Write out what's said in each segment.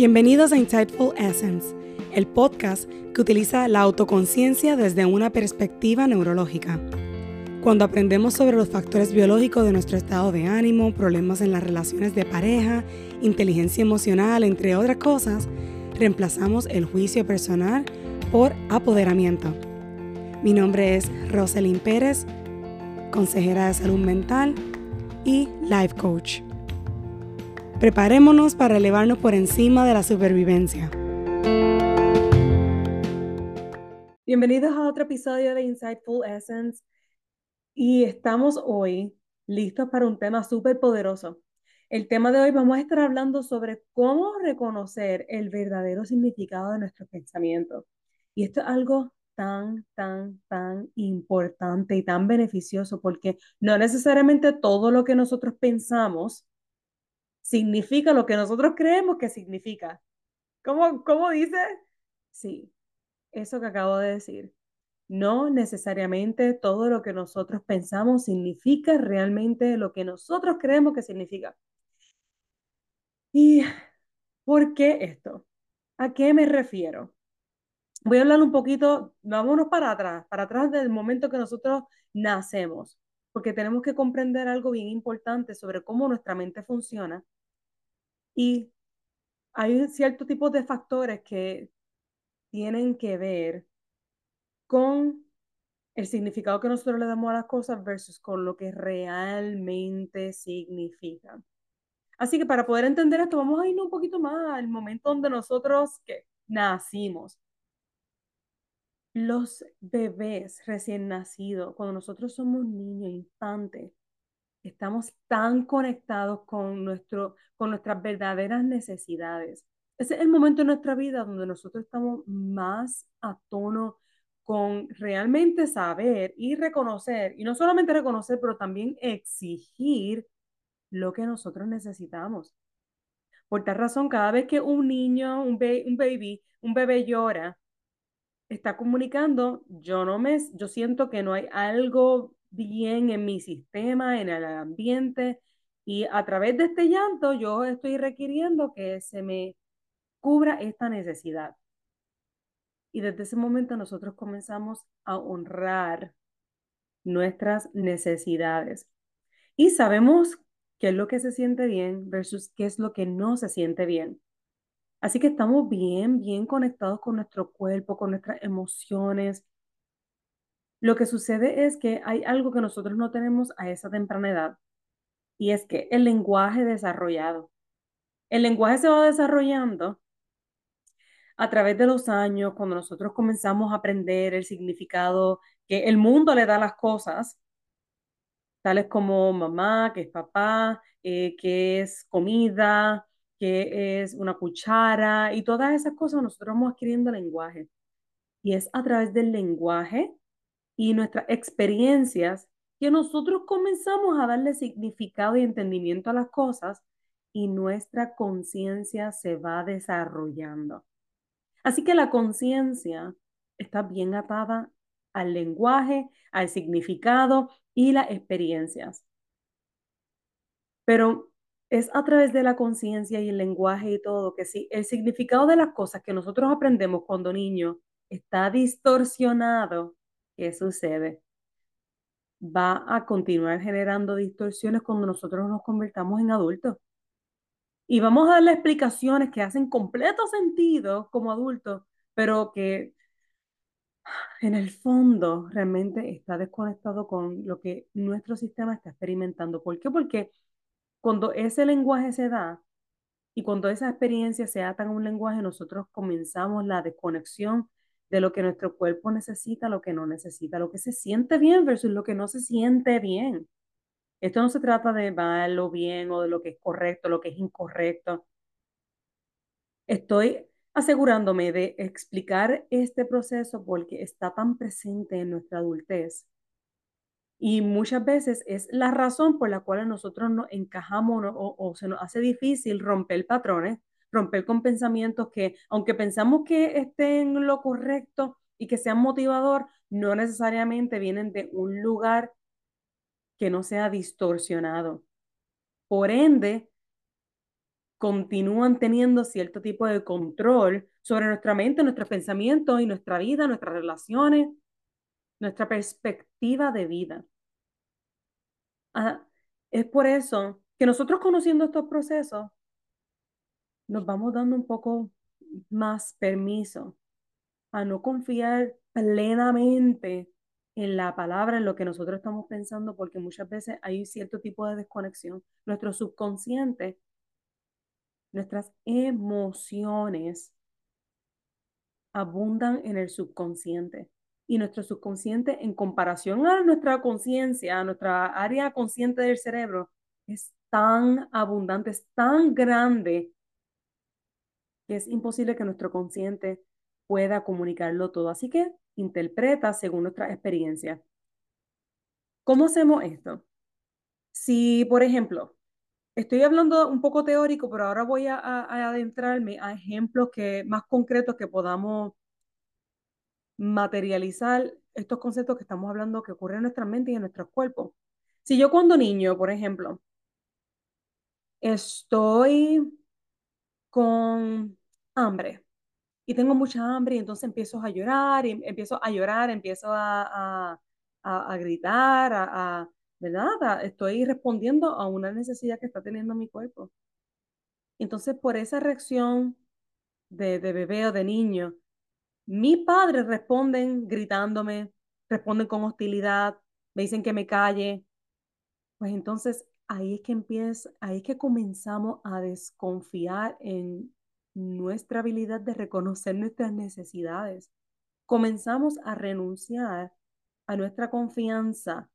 Bienvenidos a Insightful Essence, el podcast que utiliza la autoconciencia desde una perspectiva neurológica. Cuando aprendemos sobre los factores biológicos de nuestro estado de ánimo, problemas en las relaciones de pareja, inteligencia emocional, entre otras cosas, reemplazamos el juicio personal por apoderamiento. Mi nombre es Roselyn Pérez, consejera de salud mental y life coach. Preparémonos para elevarnos por encima de la supervivencia. Bienvenidos a otro episodio de Insightful Essence y estamos hoy listos para un tema súper poderoso. El tema de hoy vamos a estar hablando sobre cómo reconocer el verdadero significado de nuestros pensamientos. Y esto es algo tan, tan, tan importante y tan beneficioso porque no necesariamente todo lo que nosotros pensamos significa lo que nosotros creemos que significa. ¿Cómo, cómo dice? Sí, eso que acabo de decir. No necesariamente todo lo que nosotros pensamos significa realmente lo que nosotros creemos que significa. ¿Y por qué esto? ¿A qué me refiero? Voy a hablar un poquito, vámonos para atrás, para atrás del momento que nosotros nacemos, porque tenemos que comprender algo bien importante sobre cómo nuestra mente funciona y hay ciertos tipos de factores que tienen que ver con el significado que nosotros le damos a las cosas versus con lo que realmente significan. Así que para poder entender esto, vamos a irnos un poquito más al momento donde nosotros que nacimos. Los bebés recién nacidos, cuando nosotros somos niños, infantes, estamos tan conectados con, nuestro, con nuestras verdaderas necesidades. Ese es el momento en nuestra vida donde nosotros estamos más a tono con realmente saber y reconocer, y no solamente reconocer, pero también exigir lo que nosotros necesitamos. Por tal razón, cada vez que un niño, un, un baby, un bebé llora, está comunicando, yo no me, yo siento que no hay algo bien en mi sistema, en el ambiente, y a través de este llanto yo estoy requiriendo que se me cubra esta necesidad. Y desde ese momento nosotros comenzamos a honrar nuestras necesidades. Y sabemos qué es lo que se siente bien versus qué es lo que no se siente bien. Así que estamos bien, bien conectados con nuestro cuerpo, con nuestras emociones, lo que sucede es que hay algo que nosotros no tenemos a esa temprana edad y es que el lenguaje desarrollado. El lenguaje se va desarrollando a través de los años, cuando nosotros comenzamos a aprender el significado que el mundo le da a las cosas, tales como mamá, que es papá, eh, que es comida, que es una cuchara y todas esas cosas, nosotros vamos adquiriendo lenguaje. Y es a través del lenguaje y nuestras experiencias que nosotros comenzamos a darle significado y entendimiento a las cosas y nuestra conciencia se va desarrollando. Así que la conciencia está bien atada al lenguaje, al significado y las experiencias. Pero es a través de la conciencia y el lenguaje y todo que si el significado de las cosas que nosotros aprendemos cuando niño está distorsionado, ¿qué sucede? Va a continuar generando distorsiones cuando nosotros nos convertamos en adultos. Y vamos a darle explicaciones que hacen completo sentido como adultos, pero que en el fondo realmente está desconectado con lo que nuestro sistema está experimentando. ¿Por qué? Porque cuando ese lenguaje se da y cuando esa experiencia se ata a un lenguaje, nosotros comenzamos la desconexión de lo que nuestro cuerpo necesita, lo que no necesita, lo que se siente bien versus lo que no se siente bien. Esto no se trata de mal o bien o de lo que es correcto, lo que es incorrecto. Estoy asegurándome de explicar este proceso porque está tan presente en nuestra adultez. Y muchas veces es la razón por la cual nosotros nos encajamos o, o se nos hace difícil romper patrones romper con pensamientos que, aunque pensamos que estén lo correcto y que sean motivador, no necesariamente vienen de un lugar que no sea distorsionado. Por ende, continúan teniendo cierto tipo de control sobre nuestra mente, nuestros pensamientos y nuestra vida, nuestras relaciones, nuestra perspectiva de vida. Es por eso que nosotros conociendo estos procesos, nos vamos dando un poco más permiso a no confiar plenamente en la palabra, en lo que nosotros estamos pensando, porque muchas veces hay cierto tipo de desconexión. Nuestro subconsciente, nuestras emociones abundan en el subconsciente. Y nuestro subconsciente, en comparación a nuestra conciencia, a nuestra área consciente del cerebro, es tan abundante, es tan grande, que es imposible que nuestro consciente pueda comunicarlo todo. Así que interpreta según nuestra experiencia. ¿Cómo hacemos esto? Si, por ejemplo, estoy hablando un poco teórico, pero ahora voy a, a adentrarme a ejemplos que, más concretos que podamos materializar estos conceptos que estamos hablando que ocurren en nuestra mente y en nuestros cuerpos. Si yo cuando niño, por ejemplo, estoy con hambre y tengo mucha hambre y entonces empiezo a llorar, y empiezo a llorar, empiezo a, a, a gritar, a, a, ¿verdad? estoy respondiendo a una necesidad que está teniendo mi cuerpo. Entonces, por esa reacción de, de bebé o de niño, mis padres responden gritándome, responden con hostilidad, me dicen que me calle. Pues entonces ahí es que empieza, ahí es que comenzamos a desconfiar en nuestra habilidad de reconocer nuestras necesidades. Comenzamos a renunciar a nuestra confianza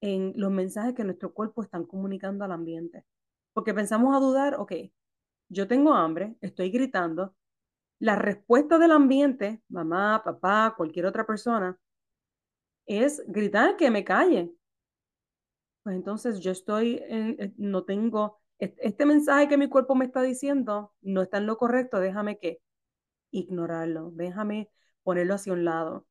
en los mensajes que nuestro cuerpo están comunicando al ambiente. Porque pensamos a dudar, ok, yo tengo hambre, estoy gritando, la respuesta del ambiente, mamá, papá, cualquier otra persona, es gritar que me calle. Pues entonces yo estoy, en, eh, no tengo, este mensaje que mi cuerpo me está diciendo no está en lo correcto, déjame que ignorarlo, déjame ponerlo hacia un lado.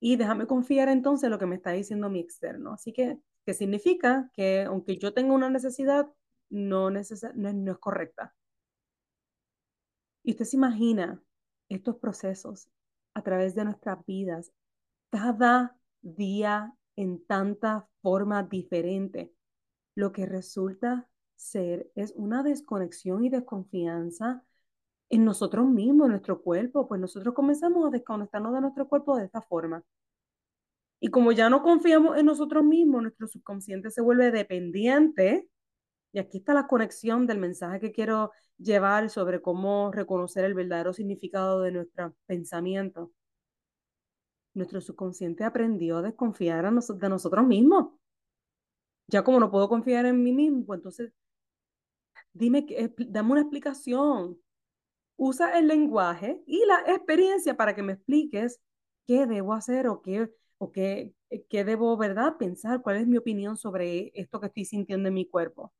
Y déjame confiar entonces en lo que me está diciendo mi externo. Así que, ¿qué significa? Que aunque yo tenga una necesidad, no, no es correcta. Y usted se imagina estos procesos a través de nuestras vidas, cada día en tanta forma diferente. Lo que resulta ser es una desconexión y desconfianza en nosotros mismos, en nuestro cuerpo, pues nosotros comenzamos a desconectarnos de nuestro cuerpo de esta forma. Y como ya no confiamos en nosotros mismos, nuestro subconsciente se vuelve dependiente. Y aquí está la conexión del mensaje que quiero llevar sobre cómo reconocer el verdadero significado de nuestro pensamiento. Nuestro subconsciente aprendió a desconfiar de nosotros mismos. Ya como no puedo confiar en mí mismo, pues entonces dime, dame una explicación. Usa el lenguaje y la experiencia para que me expliques qué debo hacer o qué, o qué, qué debo, ¿verdad? Pensar, cuál es mi opinión sobre esto que estoy sintiendo en mi cuerpo.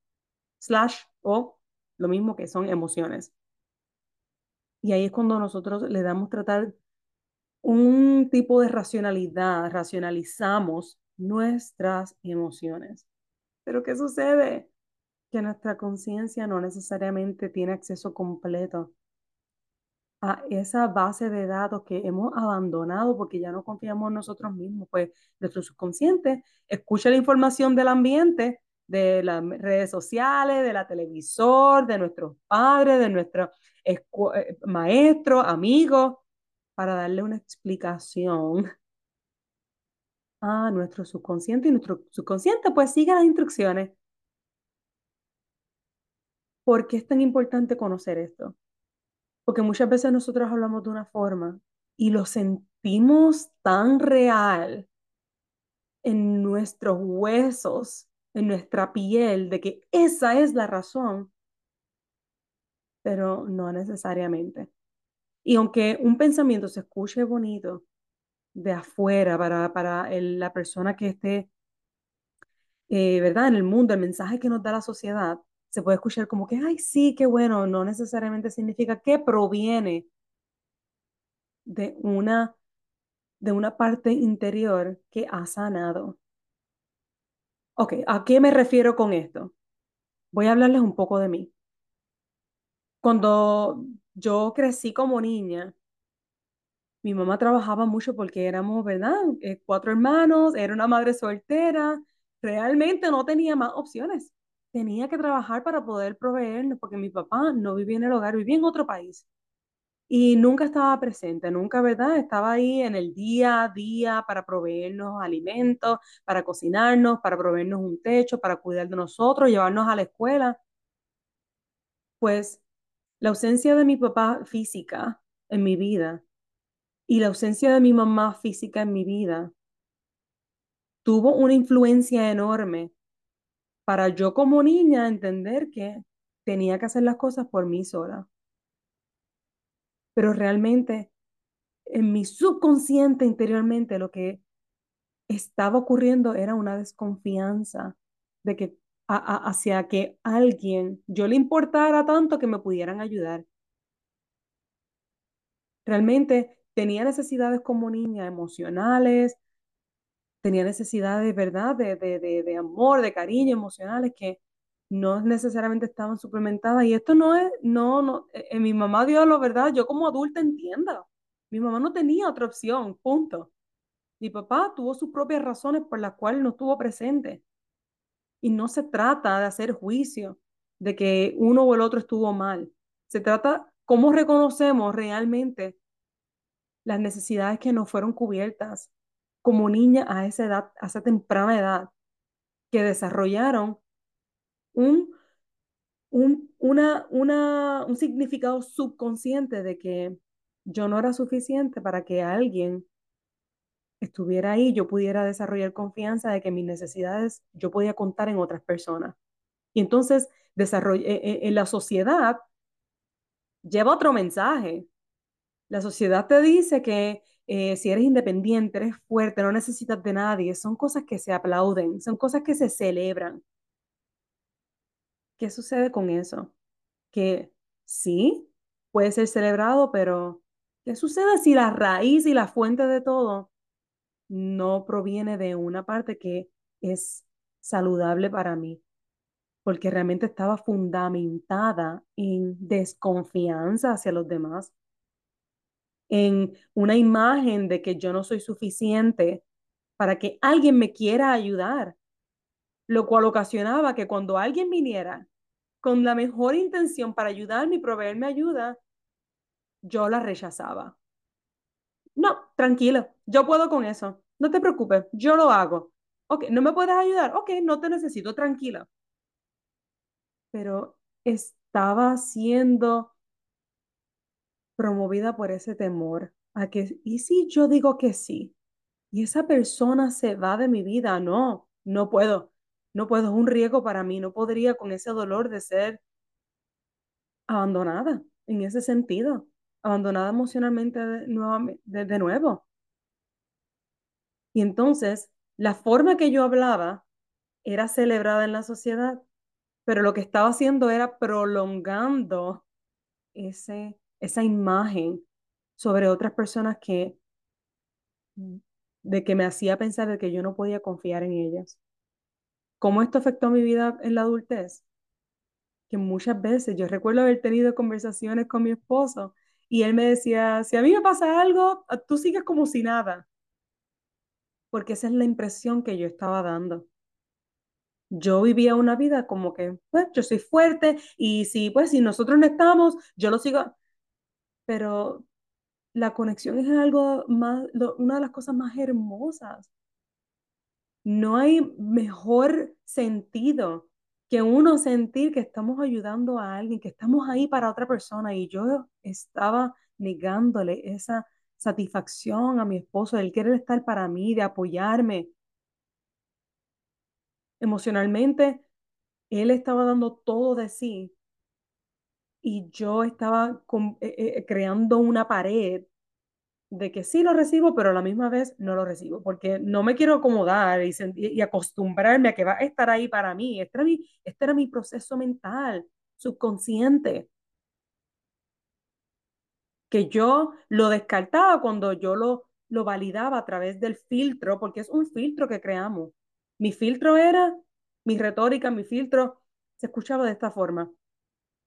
Slash o lo mismo que son emociones. Y ahí es cuando nosotros le damos tratar un tipo de racionalidad, racionalizamos nuestras emociones. Pero ¿qué sucede? Que nuestra conciencia no necesariamente tiene acceso completo a esa base de datos que hemos abandonado porque ya no confiamos en nosotros mismos. Pues nuestro subconsciente escucha la información del ambiente, de las redes sociales, de la televisor, de nuestros padres, de nuestros eh, maestros, amigos, para darle una explicación a nuestro subconsciente y nuestro subconsciente pues sigue las instrucciones. ¿Por qué es tan importante conocer esto? Porque muchas veces nosotros hablamos de una forma y lo sentimos tan real en nuestros huesos, en nuestra piel, de que esa es la razón, pero no necesariamente. Y aunque un pensamiento se escuche bonito de afuera para, para la persona que esté, eh, ¿verdad? En el mundo, el mensaje que nos da la sociedad, se puede escuchar como que, ay, sí, qué bueno, no necesariamente significa que proviene de una, de una parte interior que ha sanado. Ok, ¿a qué me refiero con esto? Voy a hablarles un poco de mí. Cuando yo crecí como niña, mi mamá trabajaba mucho porque éramos, ¿verdad? Eh, cuatro hermanos, era una madre soltera, realmente no tenía más opciones. Tenía que trabajar para poder proveernos, porque mi papá no vivía en el hogar, vivía en otro país. Y nunca estaba presente, nunca, ¿verdad? Estaba ahí en el día a día para proveernos alimentos, para cocinarnos, para proveernos un techo, para cuidar de nosotros, llevarnos a la escuela. Pues la ausencia de mi papá física en mi vida y la ausencia de mi mamá física en mi vida tuvo una influencia enorme para yo como niña entender que tenía que hacer las cosas por mí sola. Pero realmente en mi subconsciente interiormente lo que estaba ocurriendo era una desconfianza de que hacia que alguien yo le importara tanto que me pudieran ayudar. Realmente tenía necesidades como niña emocionales, tenía necesidades, ¿verdad?, de, de, de, de amor, de cariño, emocionales que no necesariamente estaban suplementadas. Y esto no es, no, no, en mi mamá dio lo verdad, yo como adulta entiendo. Mi mamá no tenía otra opción, punto. Mi papá tuvo sus propias razones por las cuales no estuvo presente. Y no se trata de hacer juicio de que uno o el otro estuvo mal. Se trata cómo reconocemos realmente las necesidades que no fueron cubiertas como niña a esa edad, a esa temprana edad, que desarrollaron un, un, una, una, un significado subconsciente de que yo no era suficiente para que alguien estuviera ahí, yo pudiera desarrollar confianza de que mis necesidades yo podía contar en otras personas. Y entonces, desarroll en la sociedad lleva otro mensaje. La sociedad te dice que eh, si eres independiente, eres fuerte, no necesitas de nadie, son cosas que se aplauden, son cosas que se celebran. ¿Qué sucede con eso? Que sí, puede ser celebrado, pero ¿qué sucede si la raíz y la fuente de todo no proviene de una parte que es saludable para mí? Porque realmente estaba fundamentada en desconfianza hacia los demás, en una imagen de que yo no soy suficiente para que alguien me quiera ayudar, lo cual ocasionaba que cuando alguien viniera con la mejor intención para ayudarme y proveerme ayuda, yo la rechazaba. No, tranquilo, yo puedo con eso. No te preocupes, yo lo hago. Ok, ¿no me puedes ayudar? Ok, no te necesito, tranquila. Pero estaba siendo promovida por ese temor a que, ¿y si yo digo que sí? Y esa persona se va de mi vida, no, no puedo, no puedo, es un riesgo para mí, no podría con ese dolor de ser abandonada en ese sentido, abandonada emocionalmente de, nuevo, de, de nuevo. Y entonces, la forma que yo hablaba era celebrada en la sociedad, pero lo que estaba haciendo era prolongando ese, esa imagen sobre otras personas que de que me hacía pensar de que yo no podía confiar en ellas. ¿Cómo esto afectó mi vida en la adultez? Que muchas veces yo recuerdo haber tenido conversaciones con mi esposo y él me decía, si a mí me pasa algo, tú sigues como si nada. Porque esa es la impresión que yo estaba dando. Yo vivía una vida como que, pues, yo soy fuerte y si, pues, si nosotros no estamos, yo lo sigo. Pero la conexión es algo más, una de las cosas más hermosas. No hay mejor sentido que uno sentir que estamos ayudando a alguien, que estamos ahí para otra persona. Y yo estaba negándole esa satisfacción a mi esposo, de querer estar para mí, de apoyarme. Emocionalmente, él estaba dando todo de sí y yo estaba con, eh, eh, creando una pared de que sí lo recibo, pero a la misma vez no lo recibo, porque no me quiero acomodar y, y acostumbrarme a que va a estar ahí para mí. Este era mi, este era mi proceso mental, subconsciente, que yo lo descartaba cuando yo lo, lo validaba a través del filtro, porque es un filtro que creamos. Mi filtro era, mi retórica, mi filtro se escuchaba de esta forma.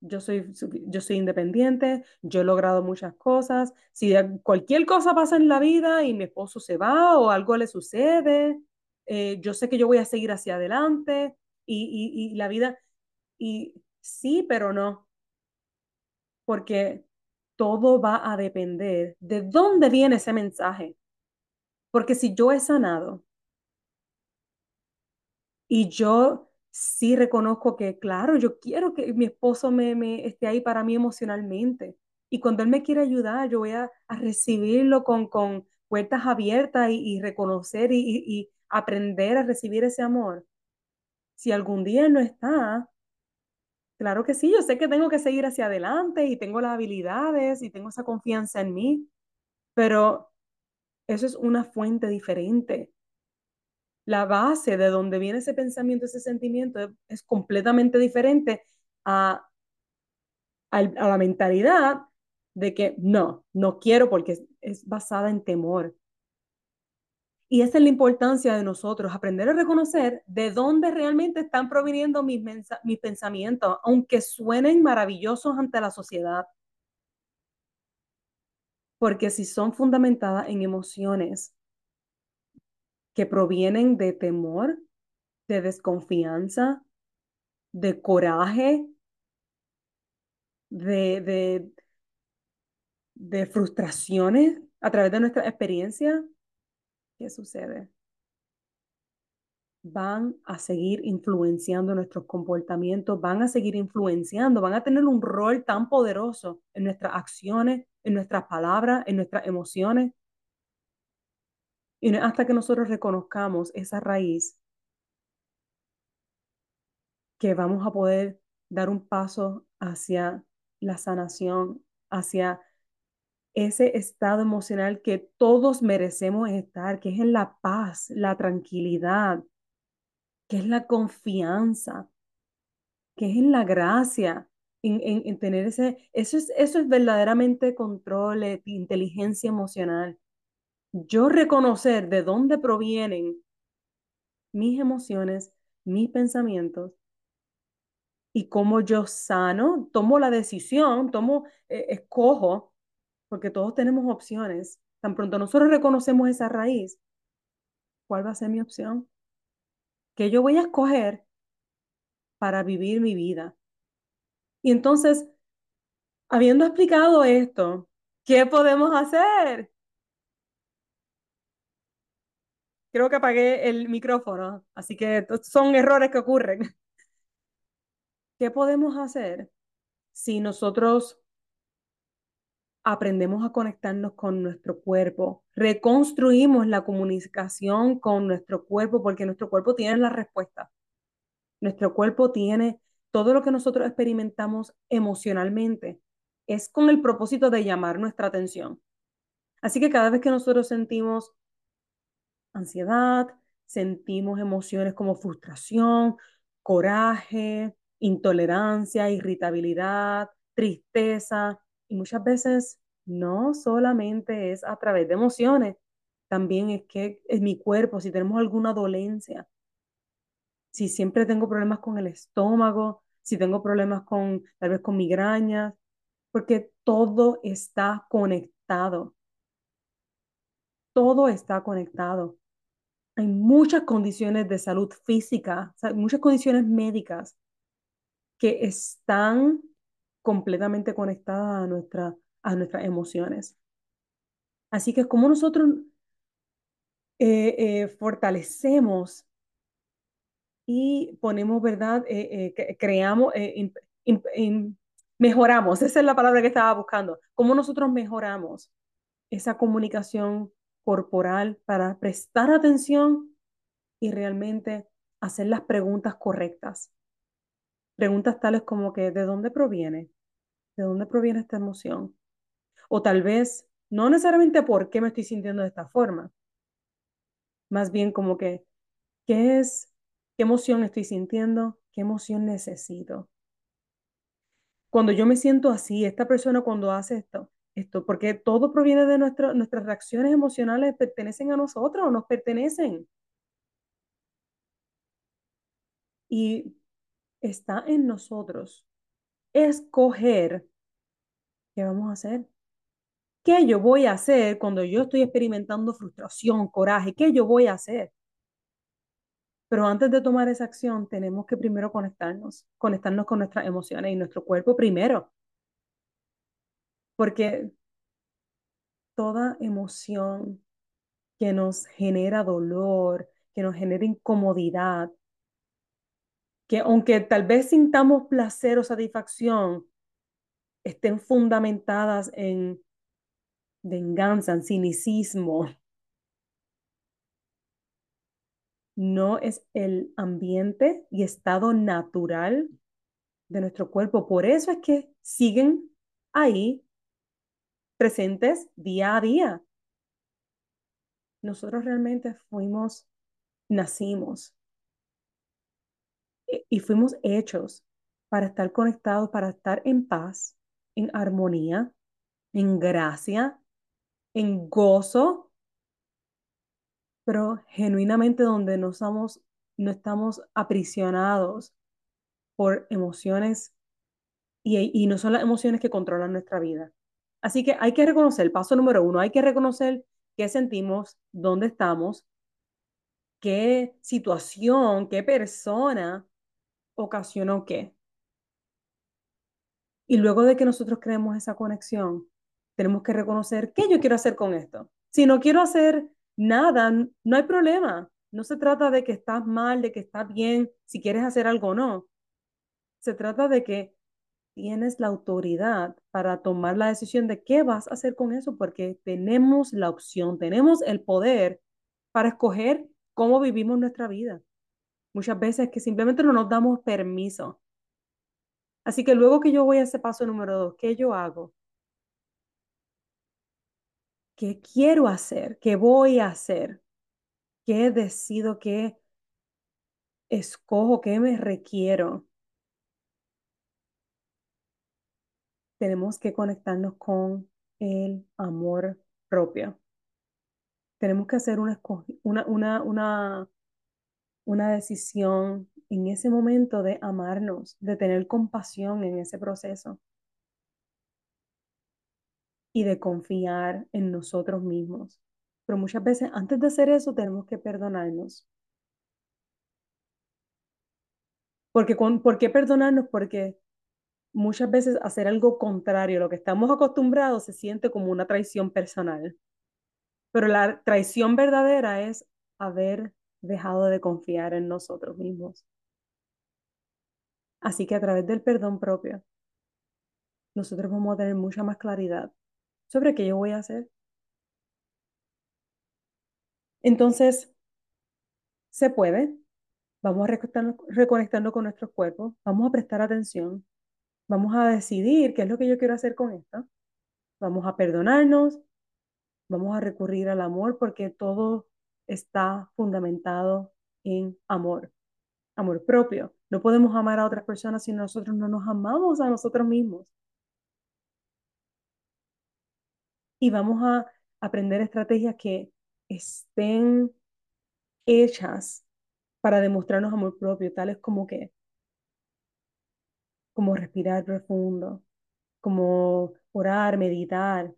Yo soy, yo soy independiente, yo he logrado muchas cosas. Si cualquier cosa pasa en la vida y mi esposo se va o algo le sucede, eh, yo sé que yo voy a seguir hacia adelante y, y, y la vida, y sí, pero no, porque todo va a depender de dónde viene ese mensaje. Porque si yo he sanado y yo sí reconozco que, claro, yo quiero que mi esposo me, me esté ahí para mí emocionalmente. Y cuando él me quiere ayudar, yo voy a, a recibirlo con, con puertas abiertas y, y reconocer y, y, y, aprender a recibir ese amor. Si algún día él no está, claro que sí, yo sé que tengo que seguir hacia adelante y tengo las habilidades y tengo esa confianza en mí, pero eso es una fuente diferente la base de donde viene ese pensamiento, ese sentimiento, es, completamente diferente a, a, a, la mentalidad de que no, no quiero porque es, es basada en temor. Y esa es la importancia de nosotros, aprender a reconocer de dónde realmente están proviniendo mis, mis pensamientos, aunque suenen maravillosos ante la sociedad. Porque si son fundamentadas en emociones que provienen de temor, de desconfianza, de coraje, de, de, frustraciones a través de nuestra experiencia, ¿qué sucede? Van a seguir influenciando nuestros comportamientos, van a seguir influenciando, van a tener un rol tan poderoso en nuestras acciones, en nuestras palabras, en nuestras emociones. Y hasta que nosotros reconozcamos esa raíz que vamos a poder dar un paso hacia la sanación, hacia ese estado emocional que todos merecemos estar, que es en la paz, la tranquilidad, que es la confianza, que es en la gracia, en, en, en tener ese, eso es, eso es verdaderamente control, eh, inteligencia emocional. Yo reconocer de dónde provienen mis emociones, mis pensamientos y cómo yo sano, tomo la decisión, tomo, eh, escojo, porque todos tenemos opciones. Tan pronto nosotros reconocemos esa raíz, ¿cuál va a ser mi opción? ¿Qué yo voy a escoger para vivir mi vida? Y entonces, habiendo explicado esto, ¿qué podemos hacer? Creo que apagué el micrófono, así que son errores que ocurren. ¿Qué podemos hacer si nosotros aprendemos a conectarnos con nuestro cuerpo, reconstruimos la comunicación con nuestro cuerpo, porque nuestro cuerpo tiene la respuesta. Nuestro cuerpo tiene todo lo que nosotros experimentamos emocionalmente, es con el propósito de llamar nuestra atención. Así que cada vez que nosotros sentimos ansiedad, sentimos emociones como frustración, coraje, intolerancia, irritabilidad, tristeza, y muchas veces no solamente es a través de emociones, también es que en mi cuerpo, si tenemos alguna dolencia, si siempre tengo problemas con el estómago, si tengo problemas con tal vez con migrañas, porque todo está conectado. Todo está conectado. Hay muchas condiciones de salud física, o sea, muchas condiciones médicas que están completamente conectada a, nuestra, a nuestras emociones. Así que como nosotros eh, eh, fortalecemos y ponemos, ¿verdad? Eh, eh creamos, in, in, in, mejoramos, esa es la palabra que estaba buscando, cómo nosotros mejoramos esa comunicación corporal para prestar atención y realmente hacer las preguntas correctas. Preguntas tales como que, ¿de dónde proviene? ¿De dónde proviene esta emoción? O tal vez, no necesariamente por qué me estoy sintiendo de esta forma, más bien como que, ¿qué es? ¿Qué emoción estoy sintiendo? ¿Qué emoción necesito? Cuando yo me siento así, esta persona cuando hace esto, esto, porque todo proviene de nuestro, nuestras reacciones emocionales, pertenecen a nosotros, o nos pertenecen. Y está en nosotros escoger qué vamos a hacer. ¿Qué yo voy a hacer cuando yo estoy experimentando frustración, coraje? ¿Qué yo voy a hacer? Pero antes de tomar esa acción, tenemos que primero conectarnos, conectarnos con nuestras emociones y nuestro cuerpo primero. Porque toda emoción que nos genera dolor, que nos genera incomodidad, que aunque tal vez sintamos placer o satisfacción, estén fundamentadas en venganza, en cinicismo, no es el ambiente y estado natural de nuestro cuerpo. Por eso es que siguen ahí presentes día a día. Nosotros realmente fuimos, nacimos y fuimos hechos para estar conectados, para estar en paz, en armonía, en gracia, en gozo, pero genuinamente donde no, somos, no estamos aprisionados por emociones y, y no son las emociones que controlan nuestra vida. Así que hay que reconocer, paso número uno, hay que reconocer qué sentimos, dónde estamos, qué situación, qué persona ocasionó qué. Y luego de que nosotros creemos esa conexión, tenemos que reconocer qué yo quiero hacer con esto. Si no quiero hacer nada, no hay problema. No se trata de que estás mal, de que estás bien, si quieres hacer algo o no. Se trata de que tienes la autoridad para tomar la decisión de qué vas a hacer con eso, porque tenemos la opción, tenemos el poder para escoger cómo vivimos nuestra vida. Muchas veces que simplemente no nos damos permiso. Así que luego que yo voy a ese paso número dos, ¿qué yo hago? ¿Qué quiero hacer? ¿Qué voy a hacer? ¿Qué decido? ¿Qué escojo? ¿Qué me requiero? Tenemos que conectarnos con el amor propio. Tenemos que hacer una, una, una, una, decisión en ese momento de amarnos, de tener compasión en ese proceso y de confiar en nosotros mismos. Pero muchas veces antes de hacer eso tenemos que perdonarnos. Porque ¿Por qué perdonarnos? Porque muchas veces hacer algo contrario a lo que estamos acostumbrados se siente como una traición personal. Pero la traición verdadera es haber dejado de confiar en nosotros mismos. Así que a través del perdón propio, nosotros vamos a tener mucha más claridad sobre qué yo voy a hacer. Entonces, se puede. Vamos a reconectarnos con nuestros cuerpos, vamos a prestar atención, vamos a decidir qué es lo que yo quiero hacer con esto, vamos a perdonarnos, vamos a recurrir al amor porque todo está fundamentado en amor, amor propio. No podemos amar a otras personas si nosotros no nos amamos a nosotros mismos. Y vamos a aprender estrategias que estén hechas para demostrarnos amor propio, tales como que, como respirar profundo, como orar, meditar,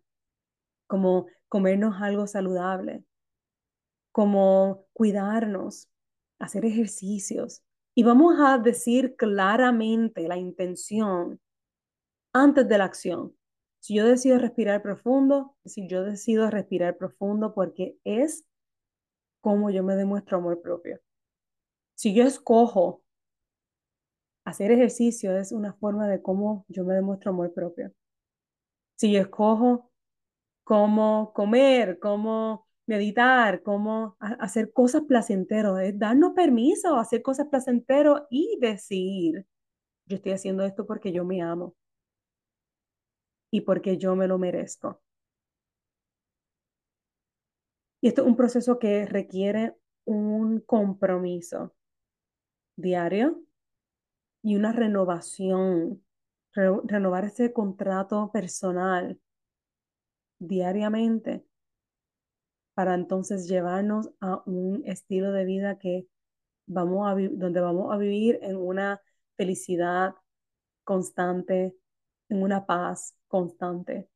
como comernos algo saludable, como cuidarnos, hacer ejercicios. Y vamos a decir claramente la intención antes de la acción. Si yo decido respirar profundo, si yo decido respirar profundo porque es como yo me demuestro amor propio. Si yo escojo hacer ejercicio, es una forma de cómo yo me demuestro amor propio. Si yo escojo cómo comer, cómo meditar, cómo hacer cosas placenteras, es darnos permiso hacer cosas placenteras y decir, yo estoy haciendo esto porque yo me amo y porque yo me lo merezco. Y esto es un proceso que requiere un compromiso diario y una renovación, renovar ese contrato personal diariamente para entonces llevarnos a un estilo de vida que vamos a donde vamos a vivir en una felicidad constante, en una paz constante.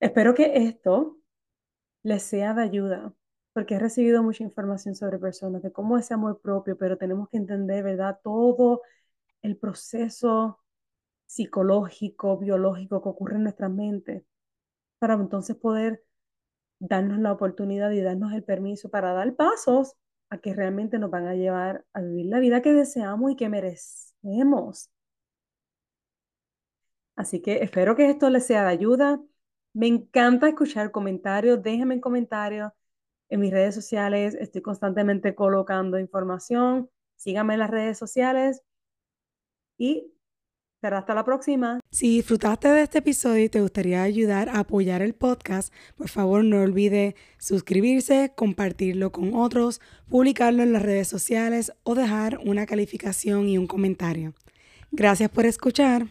Espero que esto les sea de ayuda, porque he recibido mucha información sobre personas, de cómo ese amor propio, pero tenemos que entender, ¿verdad? Todo el proceso psicológico, biológico que ocurre en nuestra mente, para entonces poder darnos la oportunidad y darnos el permiso para dar pasos a que realmente nos van a llevar a vivir la vida que deseamos y que merecemos. Así que espero que esto les sea de ayuda. Me encanta escuchar comentarios. Déjenme en comentarios en mis redes sociales. Estoy constantemente colocando información. Síganme en las redes sociales y será hasta la próxima. Si disfrutaste de este episodio y te gustaría ayudar a apoyar el podcast, por favor no olvide suscribirse, compartirlo con otros, publicarlo en las redes sociales o dejar una calificación y un comentario. Gracias por escuchar.